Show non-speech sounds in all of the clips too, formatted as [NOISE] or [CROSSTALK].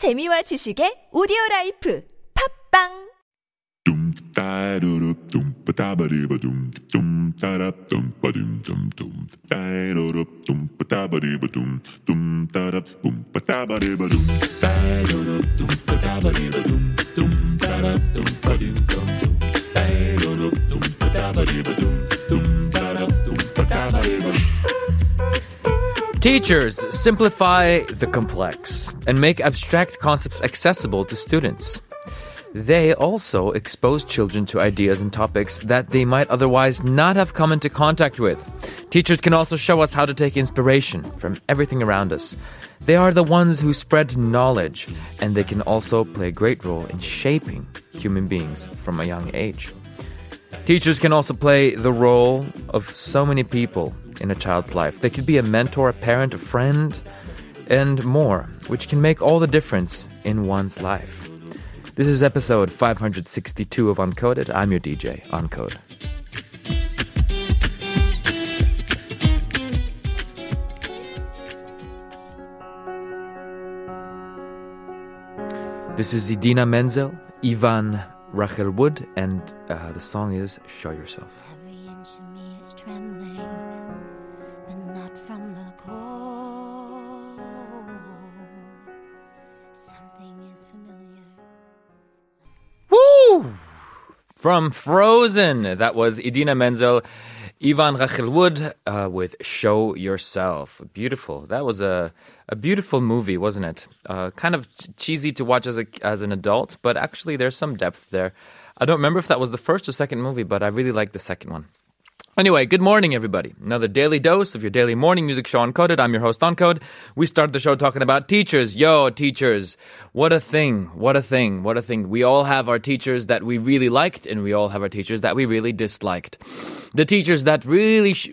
재미와 지식의 오디오 라이프 팝빵! 따르르 둠빠따바리바 둠둠 따라 둠빠둠둠둠 따르르 둠빠따바리바 둠둠 따라 둠빠따바리바 둠 따르르 둠빠따바리바 둠둠 따라 둠빠둠둠둠 따르르 둠빠따바리바 둠둠 따라 둠빠따바리바 Teachers simplify the complex and make abstract concepts accessible to students. They also expose children to ideas and topics that they might otherwise not have come into contact with. Teachers can also show us how to take inspiration from everything around us. They are the ones who spread knowledge, and they can also play a great role in shaping human beings from a young age. Teachers can also play the role of so many people in a child's life. They could be a mentor, a parent, a friend, and more, which can make all the difference in one's life. This is episode 562 of Uncoded. I'm your DJ, Uncode. This is Idina Menzel, Evan Rachel Wood, and uh, the song is Show Yourself. Every inch of me is trembling, but not from the cold. Something is familiar. Woo! From Frozen. That was Idina Menzel, Evan Rachel Wood uh, with Show Yourself. Beautiful. That was a, a beautiful movie, wasn't it? Uh, kind of ch- cheesy to watch as, a, as an adult, but actually there's some depth there. I don't remember if that was the first or second movie, but I really liked the second one. Anyway, good morning, everybody. Another daily dose of your daily morning music show Uncoded. I'm your host, Uncode. We started the show talking about teachers. Yo, teachers. What a thing. What a thing. What a thing. We all have our teachers that we really liked, and we all have our teachers that we really disliked. The teachers that really, sh-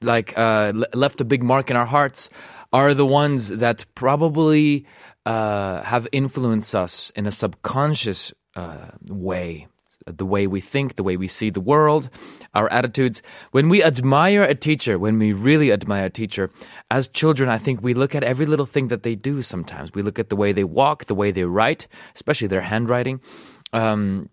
like, uh, le- left a big mark in our hearts are the ones that probably uh, have influenced us in a subconscious uh, way the way we think, the way we see the world, our attitudes. When we admire a teacher, when we really admire a teacher, as children, I think we look at every little thing that they do sometimes. We look at the way they walk, the way they write, especially their handwriting. Um,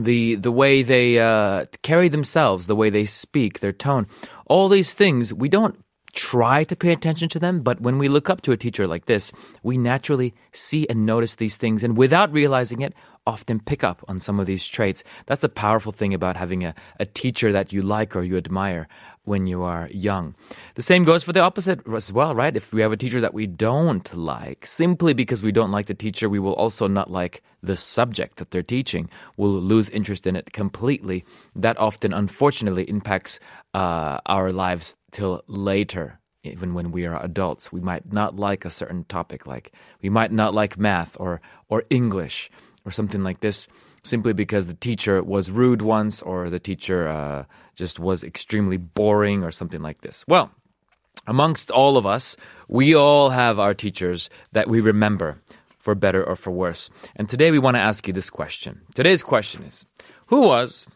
the the way they uh, carry themselves, the way they speak, their tone, all these things we don't try to pay attention to them, but when we look up to a teacher like this, we naturally see and notice these things, and without realizing it, often pick up on some of these traits. That's a powerful thing about having a, a teacher that you like or you admire when you are young. The same goes for the opposite as well, right? If we have a teacher that we don't like, simply because we don't like the teacher, we will also not like the subject that they're teaching. We'll lose interest in it completely. That often, unfortunately, impacts uh, our lives till later. Even when we are adults, we might not like a certain topic, like we might not like math or or English or something like this, simply because the teacher was rude once or the teacher uh, just was extremely boring or something like this. Well, amongst all of us, we all have our teachers that we remember for better or for worse. And today we want to ask you this question. Today's question is Who was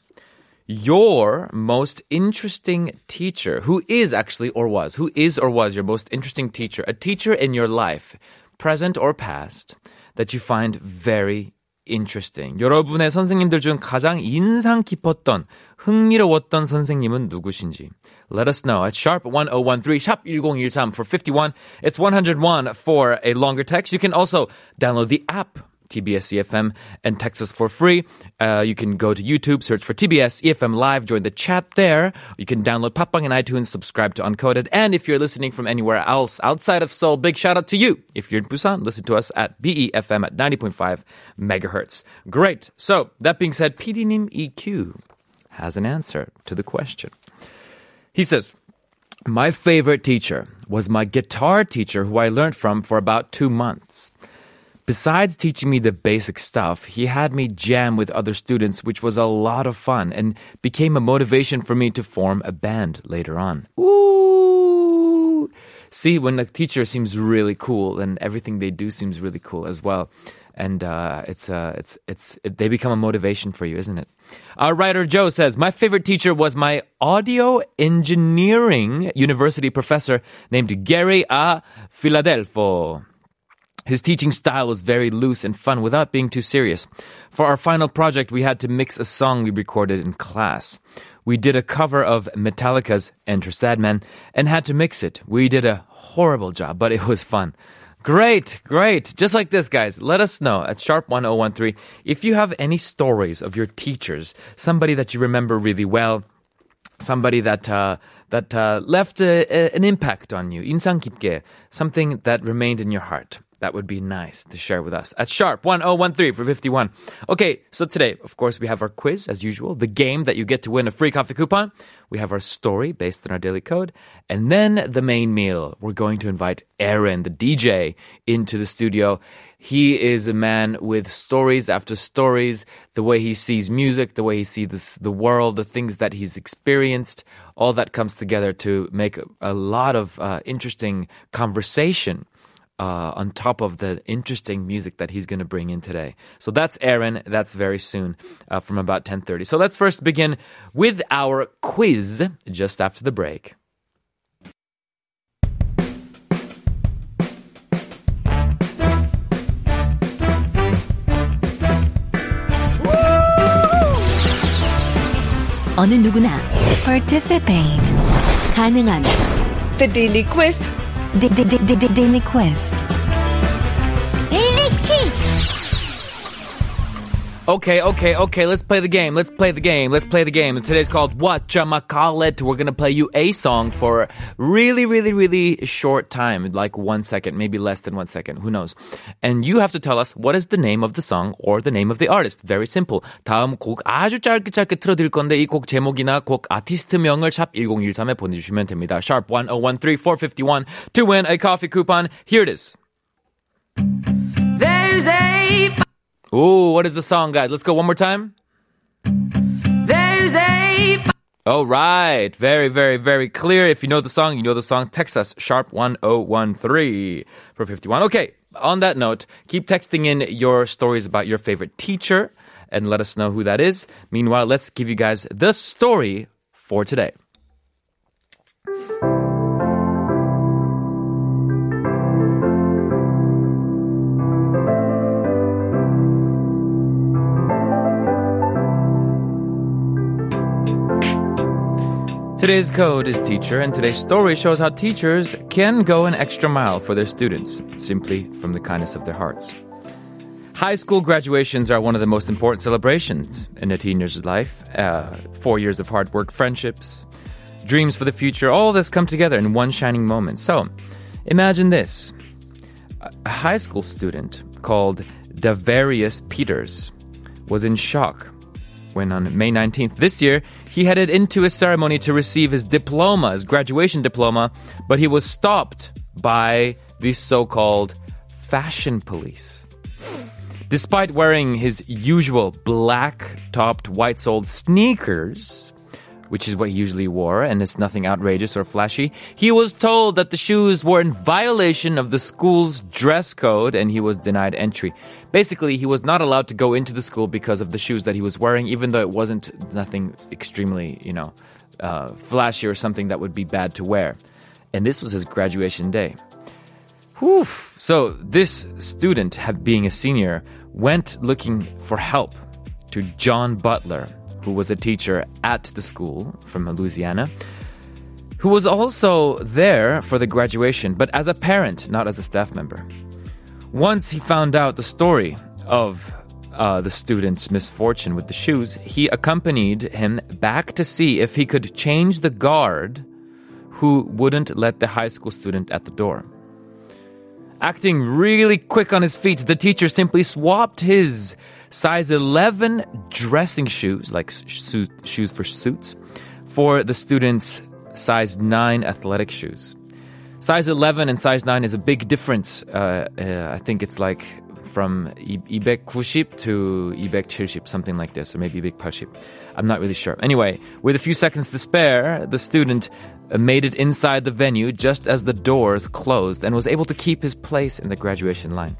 your most interesting teacher? Who is actually or was? Who is or was your most interesting teacher? A teacher in your life, present or past, that you find very interesting. 여러분의 선생님들 중 가장 인상 깊었던, 흥미로웠던 선생님은 누구신지. Let us know at sharp 1013, sharp 1013 for 51. It's 101 for a longer text. You can also download the app. TBS EFM and Texas for free. Uh, you can go to YouTube, search for TBS EFM Live, join the chat there. You can download Podbbang and iTunes, subscribe to Uncoded. And if you're listening from anywhere else outside of Seoul, big shout out to you. If you're in Busan, listen to us at BEFM at 90.5 megahertz. Great. So, that being said, PD님 EQ has an answer to the question. He says, My favorite teacher was my guitar teacher who I learned from for about two months. Besides teaching me the basic stuff, he had me jam with other students, which was a lot of fun and became a motivation for me to form a band later on. Ooh! See, when a teacher seems really cool, then everything they do seems really cool as well. And uh, it's uh, it's it's it, they become a motivation for you, isn't it? Our writer Joe says my favorite teacher was my audio engineering university professor named Gary A. Philadelphia. His teaching style was very loose and fun without being too serious. For our final project, we had to mix a song we recorded in class. We did a cover of Metallica's Enter Sandman and had to mix it. We did a horrible job, but it was fun. Great, great. Just like this, guys. Let us know at sharp1013 if you have any stories of your teachers, somebody that you remember really well, somebody that, uh, that uh, left a, a, an impact on you, 인상 깊게, something that remained in your heart. That would be nice to share with us at sharp 1013 for 51. Okay, so today, of course, we have our quiz as usual, the game that you get to win a free coffee coupon. We have our story based on our daily code, and then the main meal. We're going to invite Aaron, the DJ, into the studio. He is a man with stories after stories, the way he sees music, the way he sees the world, the things that he's experienced, all that comes together to make a, a lot of uh, interesting conversation uh, on top of the interesting music that he's going to bring in today. So that's Aaron. That's very soon uh, from about 10:30. So let's first begin with our quiz just after the break. 어느 누구나 participate 가능한 The Daily Quiz. Daily quiz Okay, okay, okay. Let's play the game. Let's play the game. Let's play the game. And today's called What Call It. We're gonna play you a song for really, really, really short time, like one second, maybe less than one second. Who knows? And you have to tell us what is the name of the song or the name of the artist. Very simple. 다음 곡 아주 짧게 짧게 틀어드릴 건데 이 곡 제목이나 곡 아티스트명을 샵 1013에 보내주시면 됩니다. Sharp 1013 451 to win a coffee coupon. Here it is. There's a Ooh, what is the song, guys? Let's go one more time. there's a All right. Very, very, very clear. If you know the song, you know the song. Text us sharp 1013 for 51. Okay. On that note, keep texting in your stories about your favorite teacher and let us know who that is. Meanwhile, let's give you guys the story for today. Today's code is teacher, and today's story shows how teachers can go an extra mile for their students, simply from the kindness of their hearts. High school graduations are one of the most important celebrations in a teenager's life. Uh, four years of hard work, friendships, dreams for the future, all this come together in one shining moment. So, imagine this a high school student called Davarius Peters was in shock when on May 19th this year, he headed into a ceremony to receive his diploma, his graduation diploma, but he was stopped by the so-called fashion police. Despite wearing his usual black topped white soled sneakers, which is what he usually wore, and it's nothing outrageous or flashy, he was told that the shoes were in violation of the school's dress code and he was denied entry. Basically, he was not allowed to go into the school because of the shoes that he was wearing, even though it wasn't nothing extremely, you know, uh, flashy or something that would be bad to wear. And this was his graduation day. Whew. So this student, being a senior, went looking for help to John Butler, who was a teacher at the school from Louisiana, who was also there for the graduation, but as a parent, not as a staff member. Once he found out the story of uh, the student's misfortune with the shoes, he accompanied him back to see if he could change the guard who wouldn't let the high school student at the door. Acting really quick on his feet, the teacher simply swapped his size 11 dressing shoes, like shoes for suits, for the student's size 9 athletic shoes. Size 11 and size 9 is a big difference. Uh, uh, I think it's like from 290 to 270, something like this, or maybe 280. I'm not really sure. Anyway, with a few seconds to spare, the student uh, made it inside the venue just as the doors closed and was able to keep his place in the graduation line.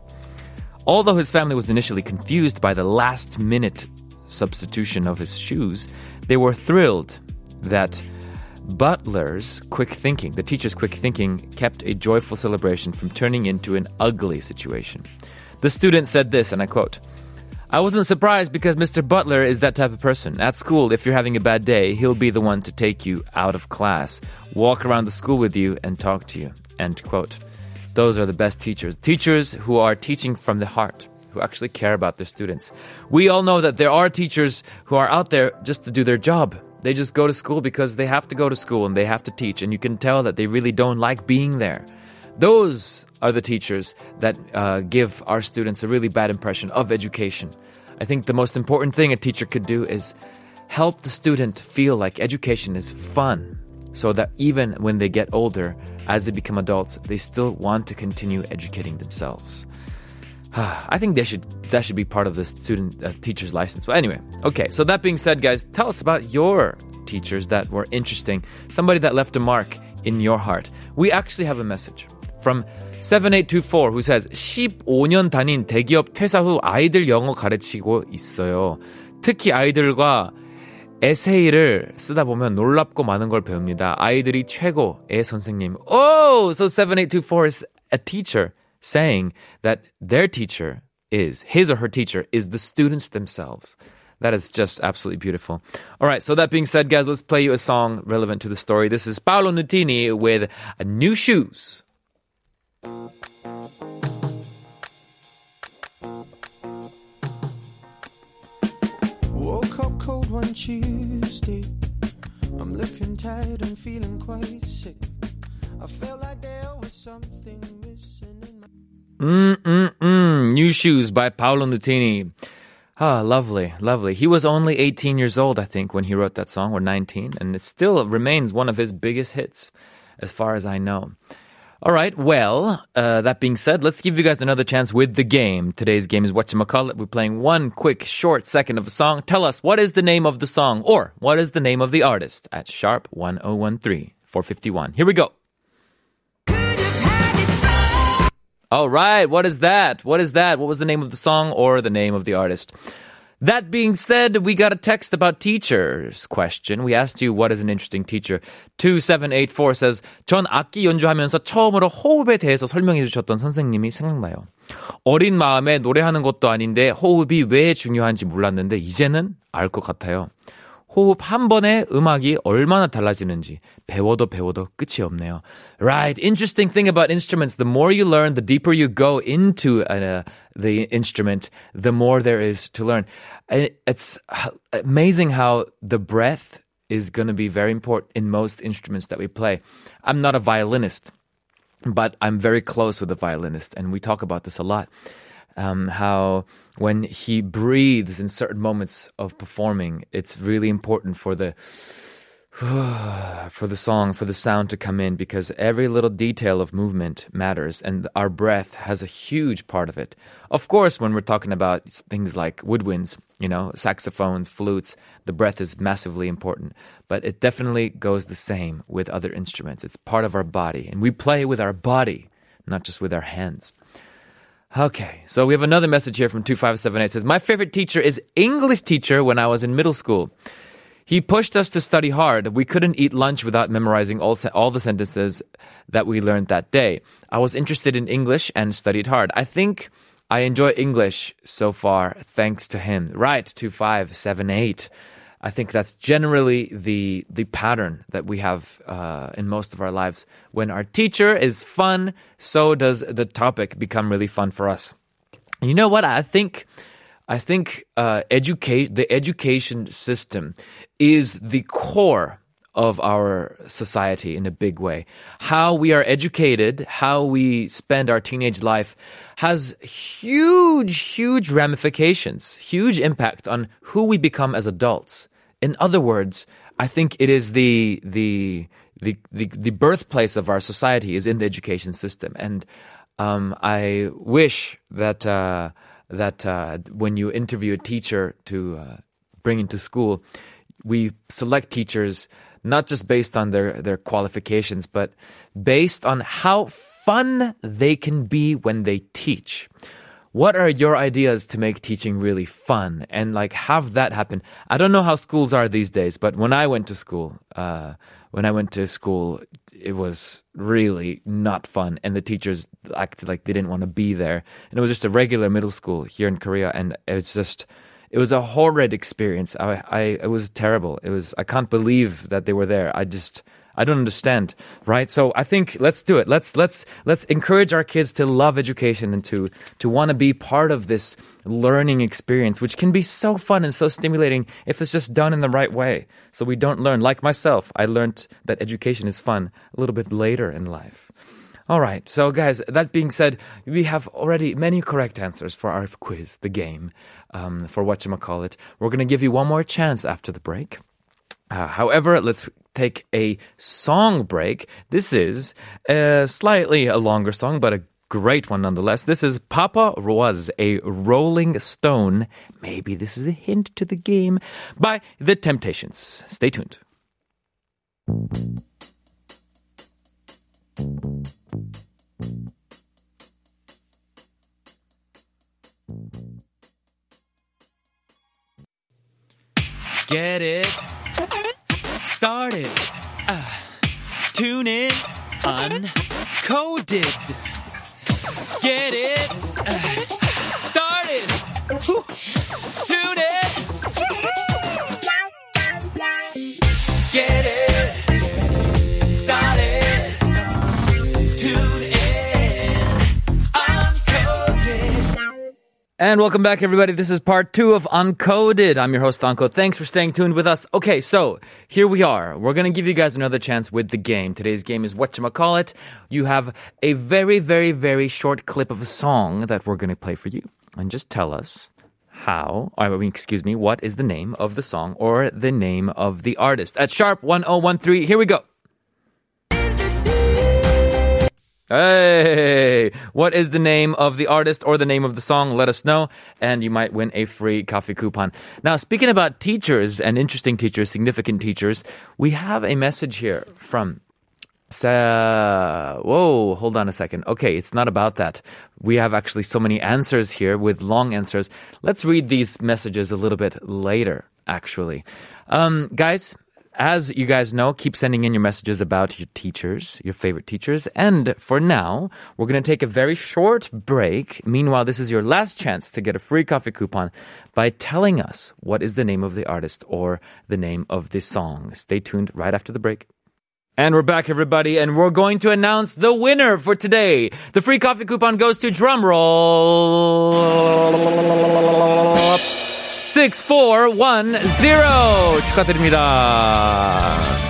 Although his family was initially confused by the last minute substitution of his shoes, they were thrilled that Butler's quick thinking, the teacher's quick thinking, kept a joyful celebration from turning into an ugly situation. The student said this, and I quote, I wasn't surprised because Mr. Butler is that type of person. At school, if you're having a bad day, he'll be the one to take you out of class, walk around the school with you, and talk to you. End quote. Those are the best teachers. Teachers who are teaching from the heart, who actually care about their students. We all know that there are teachers who are out there just to do their job. They just go to school because they have to go to school and they have to teach, and you can tell that they really don't like being there. Those are the teachers that uh, give our students a really bad impression of education. I think the most important thing a teacher could do is help the student feel like education is fun so that even when they get older, as they become adults, they still want to continue educating themselves. [SIGHS] I think they should that should be part of the student uh, teacher's license. But anyway, okay. So that being said, guys, tell us about your teachers that were interesting, somebody that left a mark in your heart. We actually have a message from 7824 who says 15년 다닌 대기업 퇴사 후 아이들 영어 가르치고 있어요. 특히 아이들과 에세이를 쓰다 보면 놀랍고 많은 걸 배웁니다. 아이들이 최고의 선생님. Oh, so 7824 is a teacher saying that their teacher is, his or her teacher is the students themselves. That is just absolutely beautiful. All right, so that being said, guys, let's play you a song relevant to the story. This is Paolo Nutini with New Shoes. One Tuesday. I'm looking tired and feeling quite sick. I felt like there was something missing in my. Mm-mm-mm. New Shoes by Paolo Nutini. Ah, lovely, lovely. He was only 18 years old, I think, when he wrote that song, or 19, and it still remains one of his biggest hits, as far as I know. All right, well, uh, that being said, let's give you guys another chance with the game. Today's game is Whatchamacallit. We're playing one quick, short second of a song. Tell us, what is the name of the song, or what is the name of the artist at sharp 1013 451. Here we go. All right, what is that? What is that? What was the name of the song or the name of the artist? That being said, we got a text about teachers question. We asked you what is an interesting teacher. 2784 says, 전 악기 연주하면서 처음으로 호흡에 대해서 설명해 주셨던 선생님이 생각나요. 어린 마음에 노래하는 것도 아닌데 호흡이 왜 중요한지 몰랐는데 이제는 알 것 같아요. 호흡 한 번에 음악이 얼마나 달라지는지 배워도 배워도 끝이 없네요. Right. Interesting thing about instruments. The more you learn, the deeper you go into uh, the instrument, the more there is to learn. And It's amazing how the breath is going to be very important in most instruments that we play. I'm not a violinist, but I'm very close with a violinist, and we talk about this a lot. Um, how when he breathes in certain moments of performing, it's really important for the [SIGHS] for the song, for the sound to come in because every little detail of movement matters and our breath has a huge part of it. Of course, when we're talking about things like woodwinds, you know, saxophones, flutes, the breath is massively important, but it definitely goes the same with other instruments. It's part of our body and we play with our body, not just with our hands. Okay, so we have another message here from 2578 it says, My favorite teacher is English teacher when I was in middle school. He pushed us to study hard. We couldn't eat lunch without memorizing all, se- all the sentences that we learned that day. I was interested in English and studied hard. I think I enjoy English so far thanks to him. Right, 2578. I think that's generally the the pattern that we have uh, in most of our lives. When our teacher is fun, so does the topic become really fun for us. You know what? I think I think uh, educate the education system is the core of our society in a big way. How we are educated, how we spend our teenage life has huge, huge ramifications, huge impact on who we become as adults. In other words, I think it is the, the, the, the, the birthplace of our society is in the education system. And um, I wish that, uh, that uh, when you interview a teacher to uh, bring into school, we select teachers not just based on their, their qualifications, but based on how fun they can be when they teach. What are your ideas to make teaching really fun and like have that happen? I don't know how schools are these days, but when I went to school, uh, when I went to school, it was really not fun, and the teachers acted like they didn't want to be there. And it was just a regular middle school here in Korea, and it's just. It was a horrid experience. I, I, it was terrible. It was. I can't believe that they were there. I just, I don't understand, right? So I think let's do it. Let's let's let's encourage our kids to love education and to to want to be part of this learning experience, which can be so fun and so stimulating if it's just done in the right way. So we don't learn like myself. I learned that education is fun a little bit later in life. All right. So, guys, that being said, we have already many correct answers for our quiz, the game, um, for whatchamacallit. We're going to give you one more chance after the break. Uh, however, let's take a song break. This is uh, slightly a longer song, but a great one nonetheless. This is Papa was a Rolling Stone. Maybe this is a hint to the game by The Temptations. Stay tuned. Get it started. Uh, tune in, uncoded. Get it uh, And welcome back, everybody. This is part two of Uncoded. I'm your host, Uncode. Thanks for staying tuned with us. Okay, so here we are. We're going to give you guys another chance with the game. Today's game is Whatchamacallit. You have a very, very, very short clip of a song that we're going to play for you. And just tell us how, I mean, excuse me, what is the name of the song or the name of the artist. At sharp 1013, here we go. Hey, what is the name of the artist or the name of the song? Let us know, and you might win a free coffee coupon. Now, speaking about teachers and interesting teachers, significant teachers, we have a message here from. Whoa, hold on a second. Okay, it's not about that. We have actually so many answers here with long answers. Let's read these messages a little bit later, actually. Um, guys, as you guys know, keep sending in your messages about your teachers, your favorite teachers. And for now, we're going to take a very short break. Meanwhile, this is your last chance to get a free coffee coupon by telling us what is the name of the artist or the name of the song. Stay tuned right after the break. And we're back, everybody, and we're going to announce the winner for today. The free coffee coupon goes to drumroll. 6410 축하드립니다.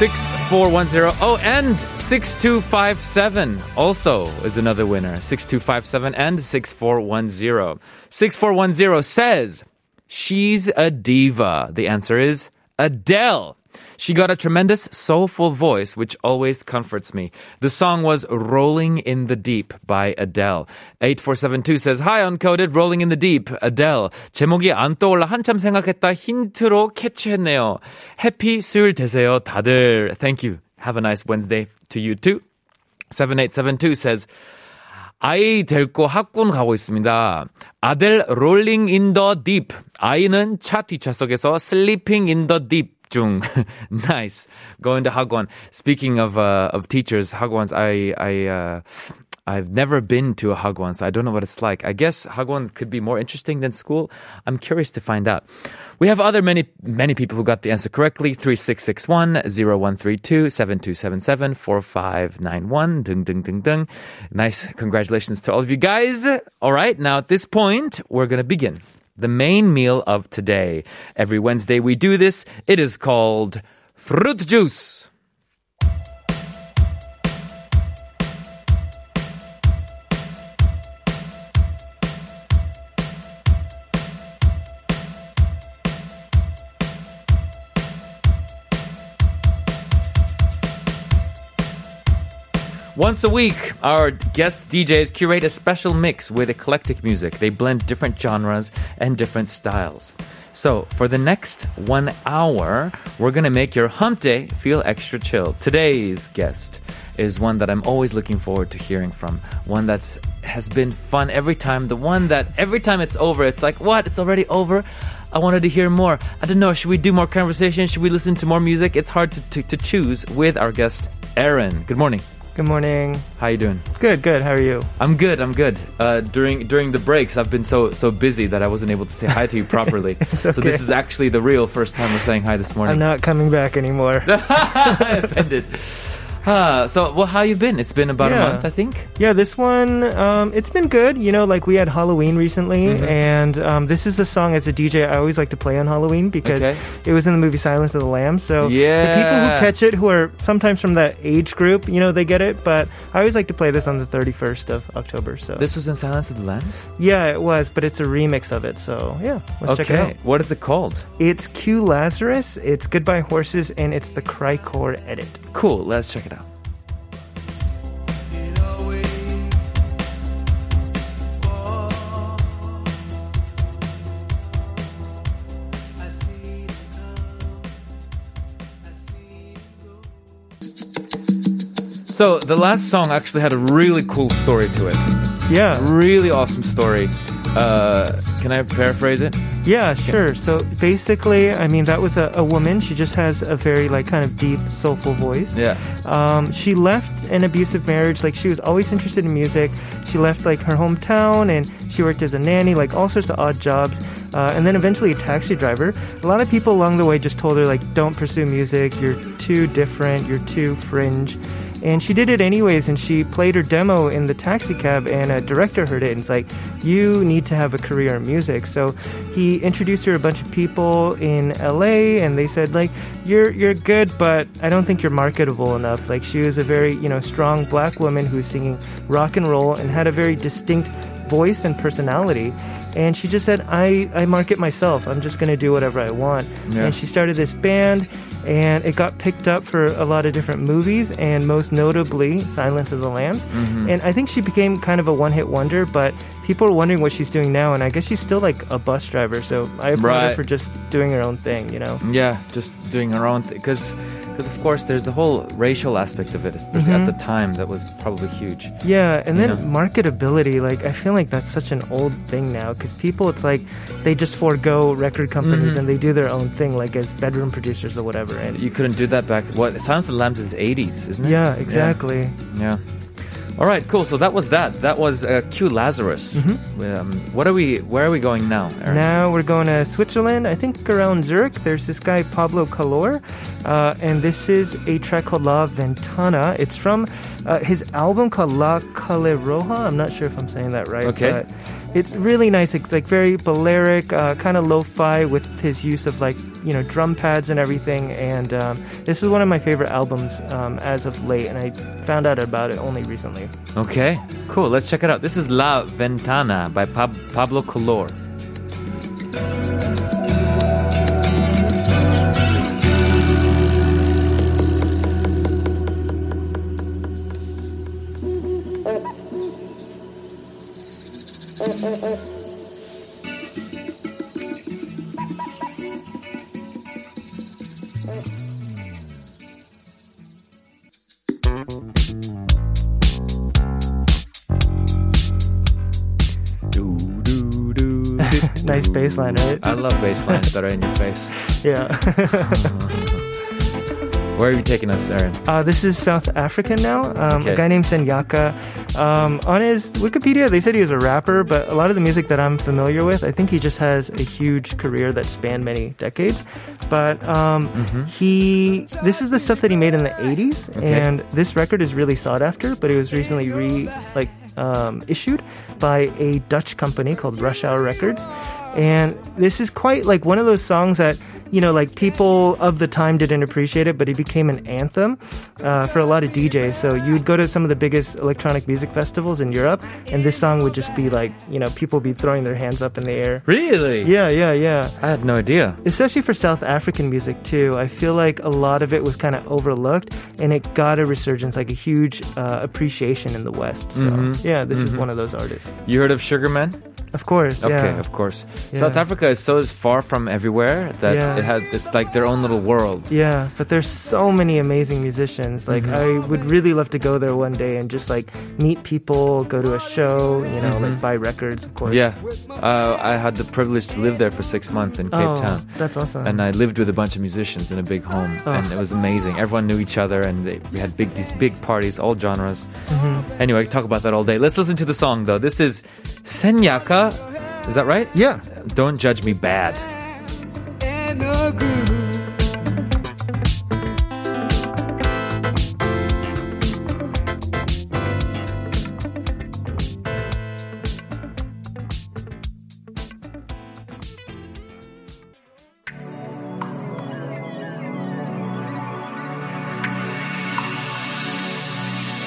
6410. Oh, and 6257 also is another winner. 6257 and 6410. 6410 says, She's a diva. The answer is Adele. She got a tremendous soulful voice, which always comforts me. The song was Rolling in the Deep by Adele. 8472 says, Hi, Uncoded, Rolling in the Deep, Adele. 제목이 안 떠올라 한참 생각했다 힌트로 캐치했네요. 해피 수요일 되세요, 다들. Thank you. Have a nice Wednesday to you too. 7872 says, 아이 데리고 학군 가고 있습니다. 아델 롤링 인 더 딥. 아이는 차 뒷좌석에서 슬리핑 인 더 딥. 중. [LAUGHS] nice. Going to Hagwon. Speaking of uh, of teachers, Hagwons, I I uh, I've never been to a Hagwon, so I don't know what it's like. I guess Hagwon could be more interesting than school. I'm curious to find out. We have other many many people who got the answer correctly. 3661 0132 7277 4591 ding dung dung dung. Nice. Congratulations to all of you guys. All right, now at this point, we're going to begin the main meal of today. Every Wednesday we do this. It is called fruit juice. Once a week, our guest DJs curate a special mix with eclectic music. They blend different genres and different styles. So, for the next one hour, we're gonna make your hump day feel extra chill. Today's guest is one that I'm always looking forward to hearing from. One that has been fun every time. The one that every time it's over, it's like, what? It's already over? I wanted to hear more. I don't know. Should we do more conversation? Should we listen to more music? It's hard to, to, to choose with our guest, Aaron. Good morning. Good morning. How you doing? Good, good. How are you? I'm good. I'm good. Uh, during during the breaks, I've been so so busy that I wasn't able to say hi to you properly. [LAUGHS] So okay. this is actually the real first time we're saying hi this morning. I'm not coming back anymore. [LAUGHS] offended. Uh, so, well, how you been? It's been about Yeah. a month, I think. yeah, this one, um, it's been good. You know, like we had Halloween recently, Mm-hmm. and um, this is a song as a DJ I always like to play on Halloween because Okay. it was in the movie Silence of the Lambs. So the people who catch it, who are sometimes from that age group, you know, they get it. But I always like to play this on the 31st of October. So This was in Silence of the Lambs. yeah, it was, but it's a remix of it. So yeah, let's check it out. Okay, what is it called? It's Q Lazarus. It's Goodbye Horses, and it's the Crycore edit. Cool. Let's check it out. So the last song actually had a really cool story to it. Yeah. Really awesome story. Uh, can I paraphrase it? Yeah, sure. So basically, I mean, that was a, a woman. She just has a very, like, kind of deep, soulful voice. Yeah. Um, she left an abusive marriage. Like, she was always interested in music. She left, like, her hometown and she worked as a nanny, like, all sorts of odd jobs. Uh, and then eventually a taxi driver. A lot of people along the way just told her, like, don't pursue music. You're too different. You're too fringe. And she did it anyways, and she played her demo in the taxi cab, and a director heard it, and it's like, you need to have a career in music. So he introduced her to a bunch of people in LA, and they said, like, you're you're good, but I don't think you're marketable enough. Like, she was a very you know strong black woman who was singing rock and roll and had a very distinct voice and personality. And she just said, I, I market myself. I'm just going to do whatever I want. Yeah. And she started this band, and it got picked up for a lot of different movies, and most notably, Silence of the Lambs. Mm-hmm. And I think she became kind of a one hit wonder, but people are wondering what she's doing now, and I guess she's still like a bus driver. So I applaud Right. her for just doing her own thing, you know? Yeah, just doing her own thing. Because, because of course, there's the whole racial aspect of it, especially at the time. That was probably huge. Yeah, and then Yeah. marketability, like I feel like that's such an old thing now because people, it's like they just forego record companies Mm-hmm. and they do their own thing, like as bedroom producers or whatever. And You couldn't do that back. What? Silence of the Lambs is 80s, isn't it? yeah, exactly. Yeah. All right, cool. So that was that. That was uh, Q Lazarus. Um, what are we? Where are we going now? Aaron? Now we're going to Switzerland. I think around Zurich. There's this guy Pablo Calor, uh, and this is a track called La Ventana. It's from uh, his album called La Calle Roja. I'm not sure if I'm saying that right. Okay. But it's really nice. It's like very Balearic, uh, kind of lo-fi with his use of like you know drum pads and everything. And um, this is one of my favorite albums um, as of late, and I found out about it only recently. Okay, cool. Let's check it out. This is La Ventana by Pab- Pablo Color. [LAUGHS] Nice bass line, right? I love bass lines that are in your face. Yeah. [LAUGHS] Uh-huh. Where are you taking us, Aaron? Uh, this is South African now. Um, Okay. A guy named Senyaka. Um, on his Wikipedia, they said he was a rapper, but a lot of the music that I'm familiar with, I think he just has a huge career that spanned many decades. But um, he, this is the stuff that he made in the 80s, Okay. and this record is really sought after. But it was recently re like um, issued by a Dutch company called Rush Hour Records, and this is quite like one of those songs that you know, like people of the time didn't appreciate it, but it became an anthem uh, for a lot of DJs. So you would go to some of the biggest electronic music festivals in Europe, and this song would just be like, you know, people would be throwing their hands up in the air. Really? Yeah, yeah, yeah. I had no idea. Especially for South African music too. I feel like a lot of it was kind of overlooked, and it got a resurgence, like a huge uh, appreciation in the West. So Mhm. yeah, this is Mhm. one of those artists. You heard of Sugarman? Of course. Okay, yeah. of course. Yeah. South Africa is so far from everywhere that Yeah. it has it's like their own little world. Yeah, but there's so many amazing musicians. Like Mm-hmm. I would really love to go there one day and just like meet people, go to a show, you know, like buy records, of course. Mm-hmm. Yeah, uh, I had the privilege to live there for six months in Cape oh, Town. that's awesome. And I lived with a bunch of musicians in a big home, Oh. and it was amazing. Everyone knew each other, and they, we had big these big parties, all genres. Mm-hmm. Anyway, I could talk about that all day. Let's listen to the song though. This is Senyaka. Is that right? yeah. Don't judge me bad.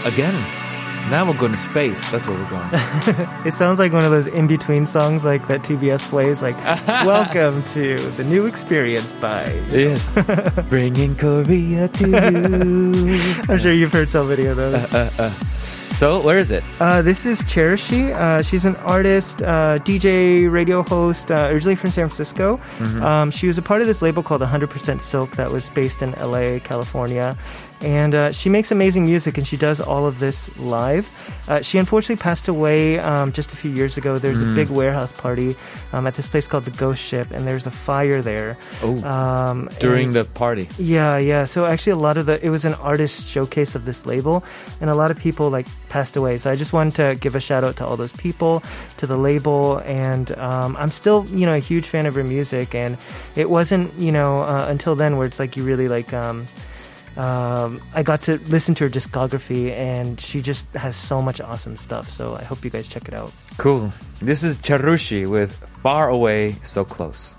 Again. Now we're going to space. That's where we're going. [LAUGHS] It sounds like one of those in between songs like that TBS plays like [LAUGHS] Welcome to the new experience by [LAUGHS] yes. Bringing Korea to you. I'm sure you've heard so many of those. So, where is it? Uh, this is Cherushii. Uh, she's an artist, uh, DJ, radio host, uh, originally from San Francisco. Um, she was a part of this label called 100% Silk that was based in LA, California. And uh, she makes amazing music and she does all of this live. Uh, she unfortunately passed away um, just a few years ago. There's a big warehouse party um, at this place called the Ghost Ship, and there's a fire there. Oh, Um, during and- the party. yeah, yeah. So actually, a lot of the it was an artist showcase of this label, and a lot of people like passed away. So I just wanted to give a shout out to all those people, to the label, and um, I'm still you know a huge fan of her music. And it wasn't you know uh, until then where it's like you really like. Um, I got to listen to her discography, and she just has so much awesome stuff. So I hope you guys check it out. Cool. This is Cherushii with Far Away, So Close.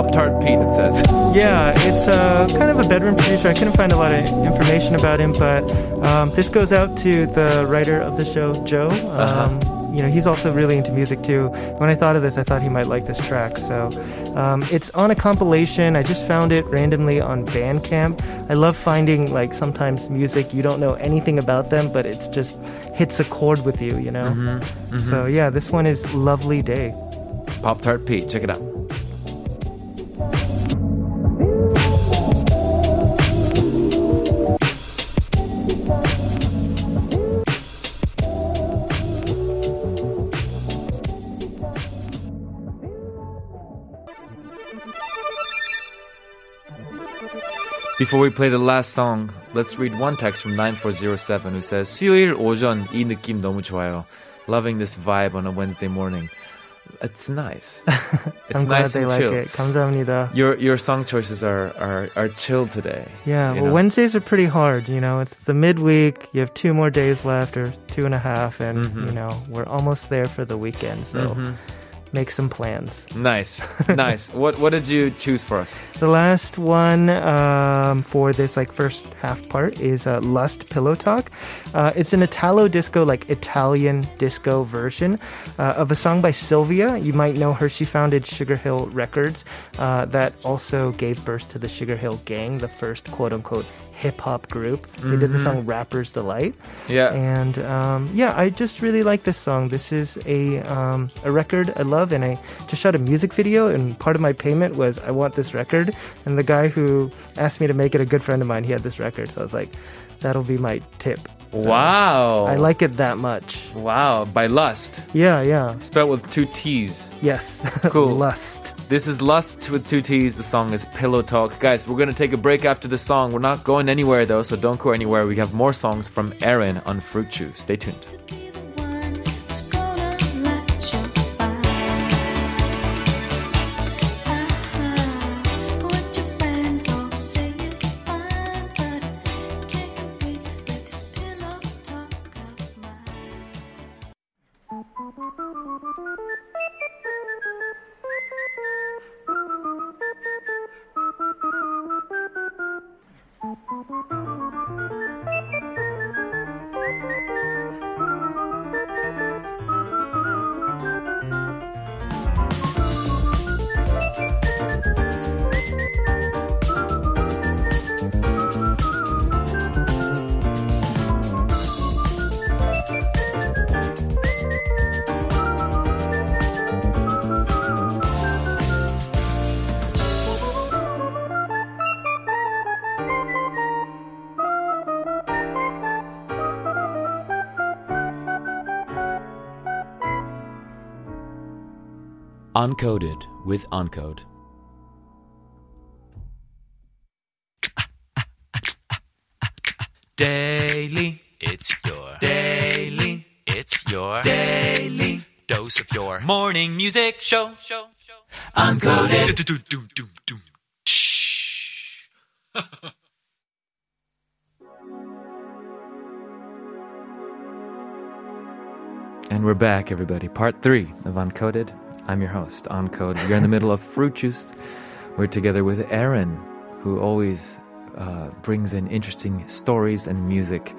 Pop Tart Pete, it says. Yeah, it's uh, kind of a bedroom producer. I couldn't find a lot of information about him, but um, this goes out to the writer of the show, Joe. Um, You know, he's also really into music too. When I thought of this, I thought he might like this track. So um, it's on a compilation. I just found it randomly on Bandcamp. I love finding like sometimes music you don't know anything about them, but it's just hits a chord with you. You know. So yeah, this one is "Lovely Day." Pop Tart Pete, check it out. Before we play the last song, let's read one text from 9407 who says 수요일 오전 이 느낌 너무 좋아요. Loving this vibe on a Wednesday morning. It's nice. [LAUGHS] It's I'm glad nice they and like chill. it. 감사합니다. Your your song choices are are, are chill today. Yeah, you well, know? Wednesdays are pretty hard. You know, it's the midweek. You have two more days left, or two and a half, and Mm-hmm. you know we're almost there for the weekend. So make some plans. Nice, [LAUGHS] nice. What what did you choose for us? The last one um, for this like first half part is uh, "Lustt Pillow Talk." Uh, it's an Italo disco, like Italian disco version uh, of a song by Sylvia. You might know her. She founded Sugar Hill Records, uh, that also gave birth to the Sugar Hill Gang, the first quote unquote hip hop group. They did the song "Rapper's Delight." Yeah. And um, yeah, I just really like this song. This is a um, a record I love, and I just shot a music video. And part of my payment was I want this record. And the guy who asked me to make it, a good friend of mine, he had this record, so I was like, that'll be my tip. So Wow. I like it that much. Wow. By Lustt, Yeah, yeah, spelled with two T's. yes. [LAUGHS] Cool. Lustt. This is Lustt with two T's. The song is Pillow Talk. Guys, we're going to take a break after the song. We're not going anywhere though, so don't go anywhere. We have more songs from Aaron on Fruit Chew. Stay tuned. Uncoded with Uncode. Daily, it's your daily, it's your daily dose of your morning music show. show, show. Uncoded. [LAUGHS] And we're back, everybody. Part three of Uncoded. I'm your host, Uncode. You're in the middle of Fruit Juice. We're together with Aaron, who always uh, brings in interesting stories and music.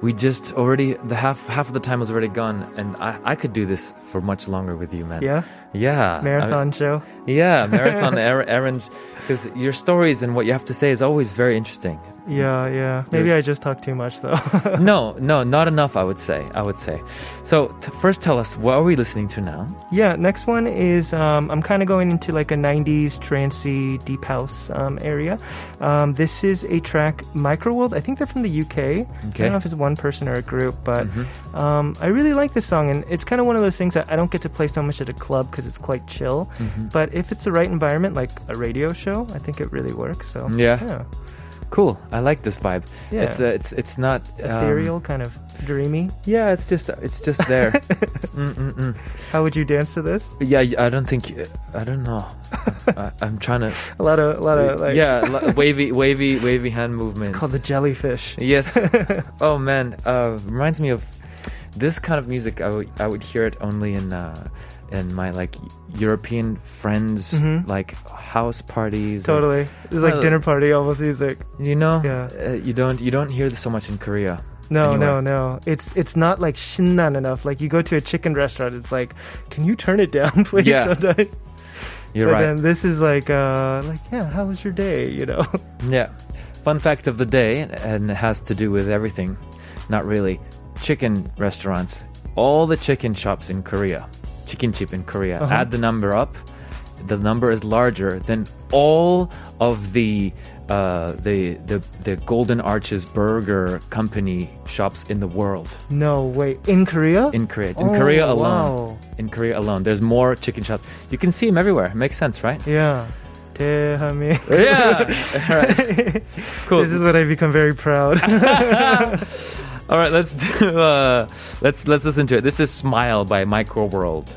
We just already the half half of the time was already gone, and I, I could do this for much longer with you, man. Yeah? yeah, Marathon I- show. yeah, marathon [LAUGHS] er- errands, because your stories and what you have to say is always very interesting. Yeah, yeah. Maybe I just talk too much though. [LAUGHS] no, no, not enough. I would say. I would say. So t- first, tell us what are we listening to now? yeah, next one is um, I'm kind of going into like a 90s trancey deep house um, area. Um, this is a track Microworld. I think they're from the UK. Okay. I don't know if it's one person or a group, but Mm-hmm. um, I really like this song, and it's kind of one of those things that I don't get to play so much at a club because it's quite chill. Mm-hmm. But if it's the right environment, like a radio show, I think it really works. So Yeah. yeah. Cool. I like this vibe. Yeah. It's uh, it's it's not um, ethereal, kind of dreamy. yeah, it's just it's just there. [LAUGHS] How would you dance to this? Yeah, I don't think I don't know. [LAUGHS] I, I'm trying to. A lot of, a lot of like, yeah, [LAUGHS] wavy, wavy, wavy hand movements. called the jellyfish. Yes. oh man, uh, reminds me of this kind of music. I would I would hear it only in uh, in my like European friends Mhm. like house parties. Totally, it's like Well, dinner party almost music. you know, Yeah. uh, you don't you don't hear this so much in Korea. No, no, no. It's it's not like shinnan enough. Like you go to a chicken restaurant, it's like, can you turn it down, [LAUGHS] please? Yeah. Sometimes. You're but right. then this is like, uh, like yeah, how was your day? You know. [LAUGHS] Yeah. Fun fact of the day, and it has to do with everything. Not really. Chicken restaurants. All the chicken shops in Korea, chicken chip in Korea, Uh-huh. add the number up. The number is larger than all of the uh, the the the Golden Arches Burger Company shops in the world. no, wait, in Korea. In Korea, in Oh, Korea alone, wow. in Korea alone, there's more chicken shops. You can see them everywhere. Makes sense, right? yeah. 대한민국. Yeah. [LAUGHS] All right. Cool. This is what I become very proud. [LAUGHS] All right, let's [LAUGHS] do. Uh, let's let's listen to it. This is "Smile" by Micro World.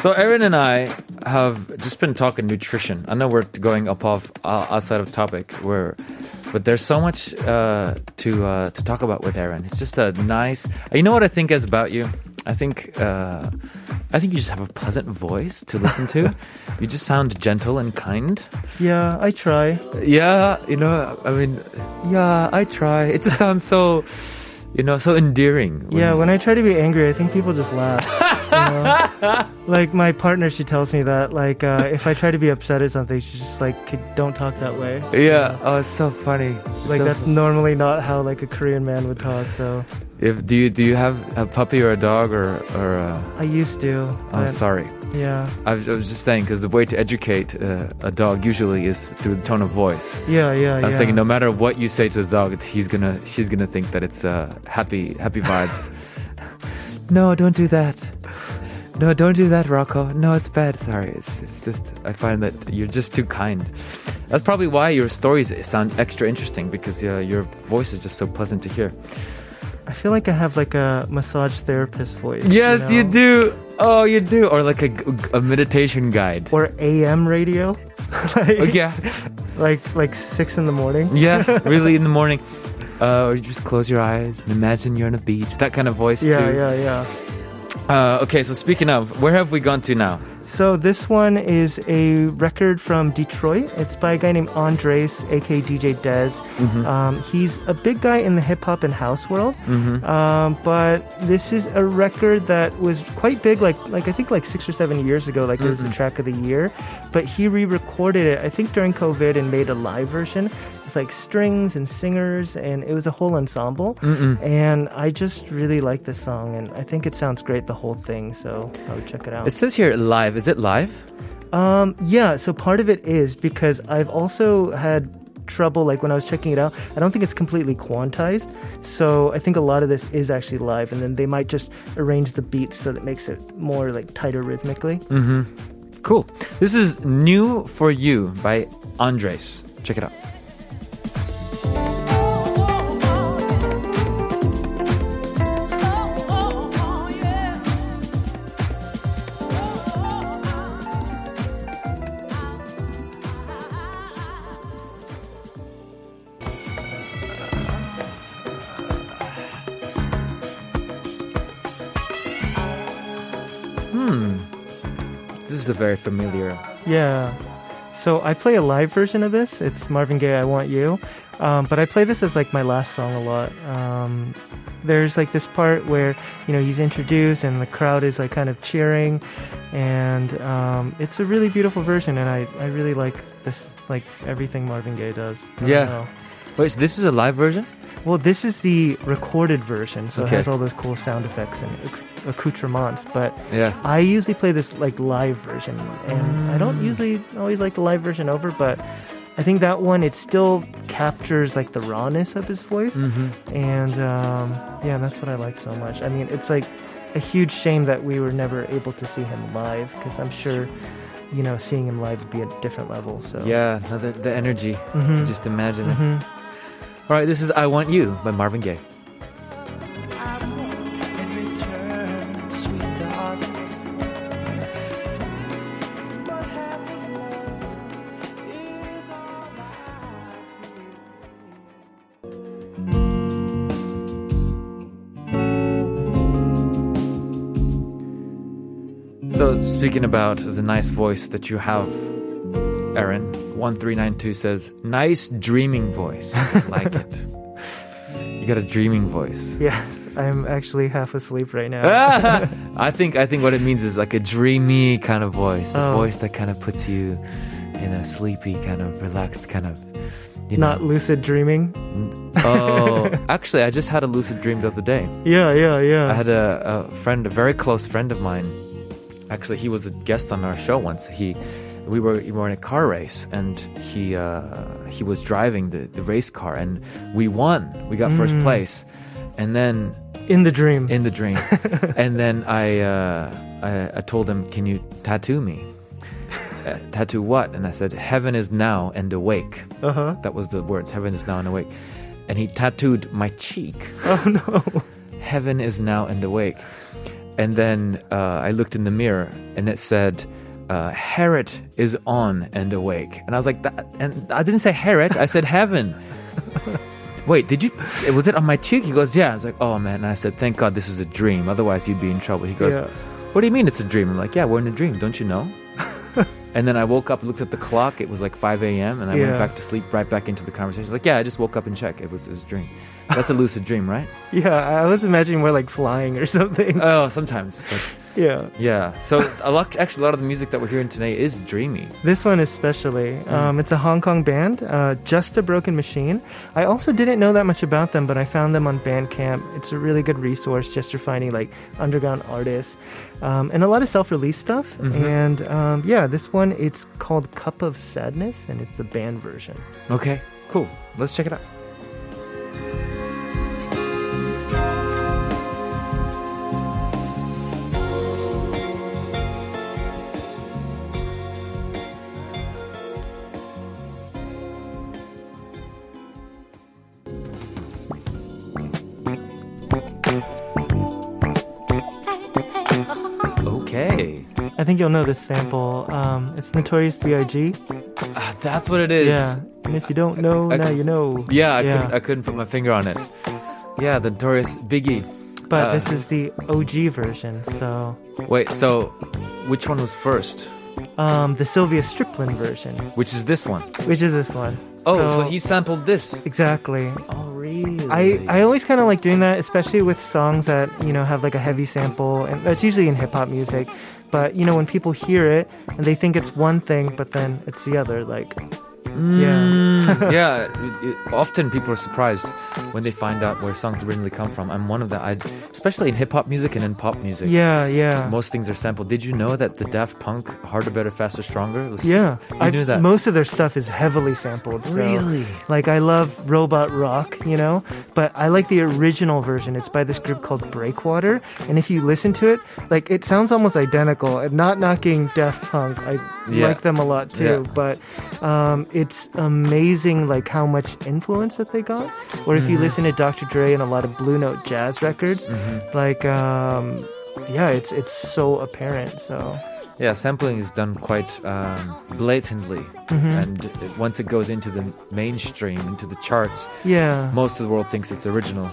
So Aaron and I have just been talking nutrition. I know we're going up off uh, outside of topic, where, but there's so much uh, to uh, to talk about with Aaron. It's just a nice. You know what I think is about you? I think uh, I think you just have a pleasant voice to listen to. [LAUGHS] you just sound gentle and kind. yeah, I try. Yeah, you know, I mean, yeah, I try. It just sounds so, you know, so endearing. Yeah, when I try to be angry, I think people just laugh. you know? [LAUGHS] [LAUGHS] Like my partner, she tells me that like uh, if I try to be upset at something, she's just like, "Don't talk that way." Yeah. Oh, it's so funny. Like So that's normally not how like a Korean man would talk. So If do you do you have a puppy or a dog or or? Uh, I used to. oh, but sorry. Yeah, I was, I was just saying because the way to educate uh, a dog usually is through the tone of voice. yeah, yeah. I was yeah. thinking no matter what you say to the dog, he's gonna she's gonna think that it's uh, happy happy vibes. [LAUGHS] no, don't do that. No, don't do that, Rocco. No, it's bad. Sorry, it's it's just I find that you're just too kind. That's probably why your stories sound extra interesting because uh, your voice is just so pleasant to hear. I feel like I have like a massage therapist voice. Yes, you, know? do. Oh, you do. Or like a, a meditation guide. Or AM radio. [LAUGHS] like, Oh, yeah, Like like six in the morning. yeah. [LAUGHS] Really, in the morning. Uh, or you just close your eyes and imagine you're on a beach. That kind of voice Yeah, too. yeah, yeah. Uh, okay, so speaking of, where have we gone to now? So this one is a record from Detroit. It's by a guy named Andres, aka DJ Dez. Mm-hmm. Um, he's a big guy in the hip hop and house world. Mm-hmm. Um, but this is a record that was quite big, like like I think like six or seven years ago. Like it was the track of the year. But he re-recorded it, I think during COVID, and made a live version. Like strings and singers, and it was a whole ensemble. And I just really like this song, and I think it sounds great the whole thing. So I would check it out. It says here live. Is it live? Um, yeah, so part of it is because I've also had trouble like when I was checking it out. I don't think it's completely quantized. So I think a lot of this is actually live and then they might just arrange the beats so that it makes it more like tighter rhythmically. Cool. This is New for You by Andres. Check it out. Hmm. This is a very familiar. Yeah. So I play a live version of this. It's Marvin Gaye, I Want You. Um, but I play this as like my last song a lot. Um, there's like this part where, you know, he's introduced and the crowd is like kind of cheering. And um, it's a really beautiful version. And I, I really like this, like everything Marvin Gaye does. Yeah. know. Wait, so this is a live version? Well, this is the recorded version. So Okay. it has all those cool sound effects and acc- accoutrements. But Yeah. I usually play this like live version, and I don't usually always like the live version over, but I think that one it still captures like the rawness of his voice, and um, yeah, that's what I like so much. I mean, it's like a huge shame that we were never able to see him live because I'm sure, you know, seeing him live would be a different level. So Yeah, no, the, the energy. Mhm. Just imagine it. Mhm. All right, this is I Want You by Marvin Gaye. Speaking about the nice voice that you have, Aaron, 1392 says, nice dreaming voice. [LAUGHS] like it. You got a dreaming voice. Yes, I'm actually half asleep right now. [LAUGHS] [LAUGHS] I think I think what it means is like a dreamy kind of voice, the Oh. voice that kind of puts you in a sleepy kind of relaxed kind of you know. Not lucid dreaming. oh, actually, I just had a lucid dream the other day. Yeah, yeah, yeah. I had a, a friend, a very close friend of mine. Actually, he was a guest on our show once. He, we were we were in a car race, and he uh, he was driving the, the race car, and we won. We got first Mm. place, and then in the dream. in the dream, [LAUGHS] and then I, uh, I I told him, "Can you tattoo me?" Uh, tattoo what? And I said, "Heaven is now and awake." Uh huh. That was the words. Heaven is now and awake, and he tattooed my cheek. Oh no. [LAUGHS] Heaven is now and awake. And then uh, I looked in the mirror and it said, uh, Herod is on and awake. And I was like, that, and I didn't say Herod, I said heaven. [LAUGHS] Wait, did you? Was it on my cheek? He goes, Yeah. I was like, Oh man. And I said, Thank God this is a dream. Otherwise, you'd be in trouble. He goes, Yeah. What do you mean it's a dream? I'm like, Yeah, we're in a dream. Don't you know? And then I woke up, looked at the clock. It was like 5 a.m. And I Yeah. went back to sleep, right back into the conversation. Like, Yeah, I just woke up and checked. It was, it was a dream. That's a lucid dream, right? [LAUGHS] Yeah, I was imagining we're like flying or something. Oh, sometimes. But yeah. yeah. So a lot, actually, a lot of the music that we're hearing today is dreamy. This one especially. Mm. Um, it's a Hong Kong band, uh, Just a Broken Machine. I also didn't know that much about them, but I found them on Bandcamp. It's a really good resource just for finding like underground artists um, and a lot of self-release stuff. Mm-hmm. And um, yeah, this one it's called Cup of Sadness, and it's the band version. Okay, cool. Let's check it out. I think you'll know this sample. Um, it's Notorious B.I.G. Ah, that's what it is. Yeah, and if you don't know, I- now you know. Yeah, I, Yeah. Couldn't, I couldn't put my finger on it. Yeah, the notorious Biggie. But Uh, this is the OG version, so Wait, so which one was first? um, the Sylvia Strickland version, Which is this one? which is this one. Oh, so, he sampled this. exactly. Oh, really? I, I always kind of like doing that, especially with songs that you know have like a heavy sample, and that's usually in hip hop music. But you know when people hear it and they think it's one thing, but then it's the other. Like, yeah, yeah, [LAUGHS] it- it- often people are surprised when they find out where songs originally come from. I'm one of the, I, especially in hip hop music and in pop music. Yeah, yeah. Most things are sampled. Did you know that the Daft Punk Harder, Better, Faster, Stronger? Was, Yeah, I knew that. Most of their stuff is heavily sampled. so- Really? Like I love Robot Rock, you know, but I like the original version. It's by this group called Breakwater, and if you listen to it, like it sounds almost identical. And not knocking Daft Punk, I Yeah. like them a lot too, Yeah. but um, it's amazing like how much influence that they got. Or if you Mm-hmm. listen to Dr. Dre and a lot of Blue Note jazz records, Mm-hmm. like um, yeah, it's it's so apparent. So. Yeah, sampling is done quite um, blatantly, Mm-hmm. and it, once it goes into the mainstream, into the charts, Yeah. most of the world thinks it's original.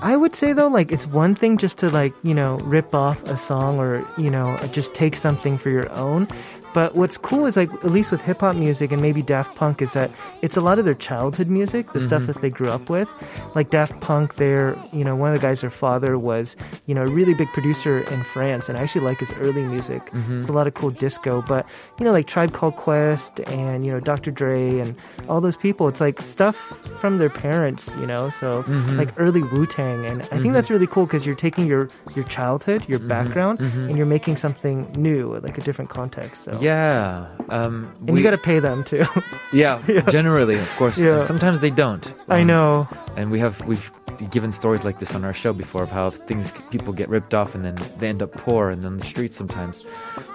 I would say though, like it's one thing just to like you know rip off a song or you know just take something for your own. But what's cool is like at least with hip hop music and maybe Daft Punk is that it's a lot of their childhood music, the stuff mm-hmm. that they grew up with. Like Daft Punk, their you know one of the guys, their father was you know a really big producer in France, and I actually like his early music. Mm-hmm. It's a lot of cool disco, but you know like Tribe Called Quest and you know Dr. Dre and all those people. It's like stuff from their parents, you know. So mm-hmm. like early Wu Tang, and I think that's really cool because you're taking your your childhood, your background, and you're making something new, like a different context. So Yeah, um, and you got to pay them too. [LAUGHS] [LAUGHS] yeah, generally, of course. Yeah. Sometimes they don't. I Um, know. and we have we've given stories like this on our show before of how things people get ripped off and then they end up poor and on the streets sometimes.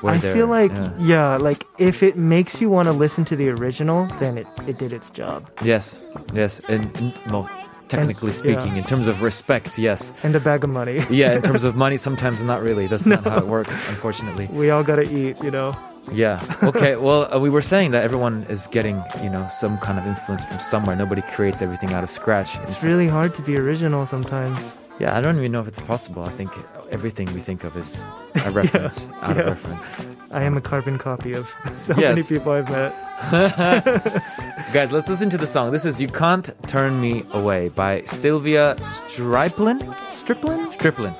where I feel like yeah. yeah. like if it makes you want to listen to the original, then it it did its job. yes, yes, and, and well, technically yeah. speaking, in terms of respect, yes. And a bag of money. Yeah, in terms [LAUGHS] of money, sometimes not really. That's not how it works, unfortunately. we all gotta eat, you know. Yeah. Okay. Well, uh, we were saying that everyone is getting, you know, some kind of influence from somewhere. Nobody creates everything out of scratch. It's really hard to be original sometimes. yeah, I don't even know if it's possible. I think everything we think of is a reference, [LAUGHS] out yeah. of reference. I am a carbon copy of so many people I've met. [LAUGHS] Guys, let's listen to the song. This is "You Can't Turn Me Away" by Sylvia Striplin. Striplin? Striplin.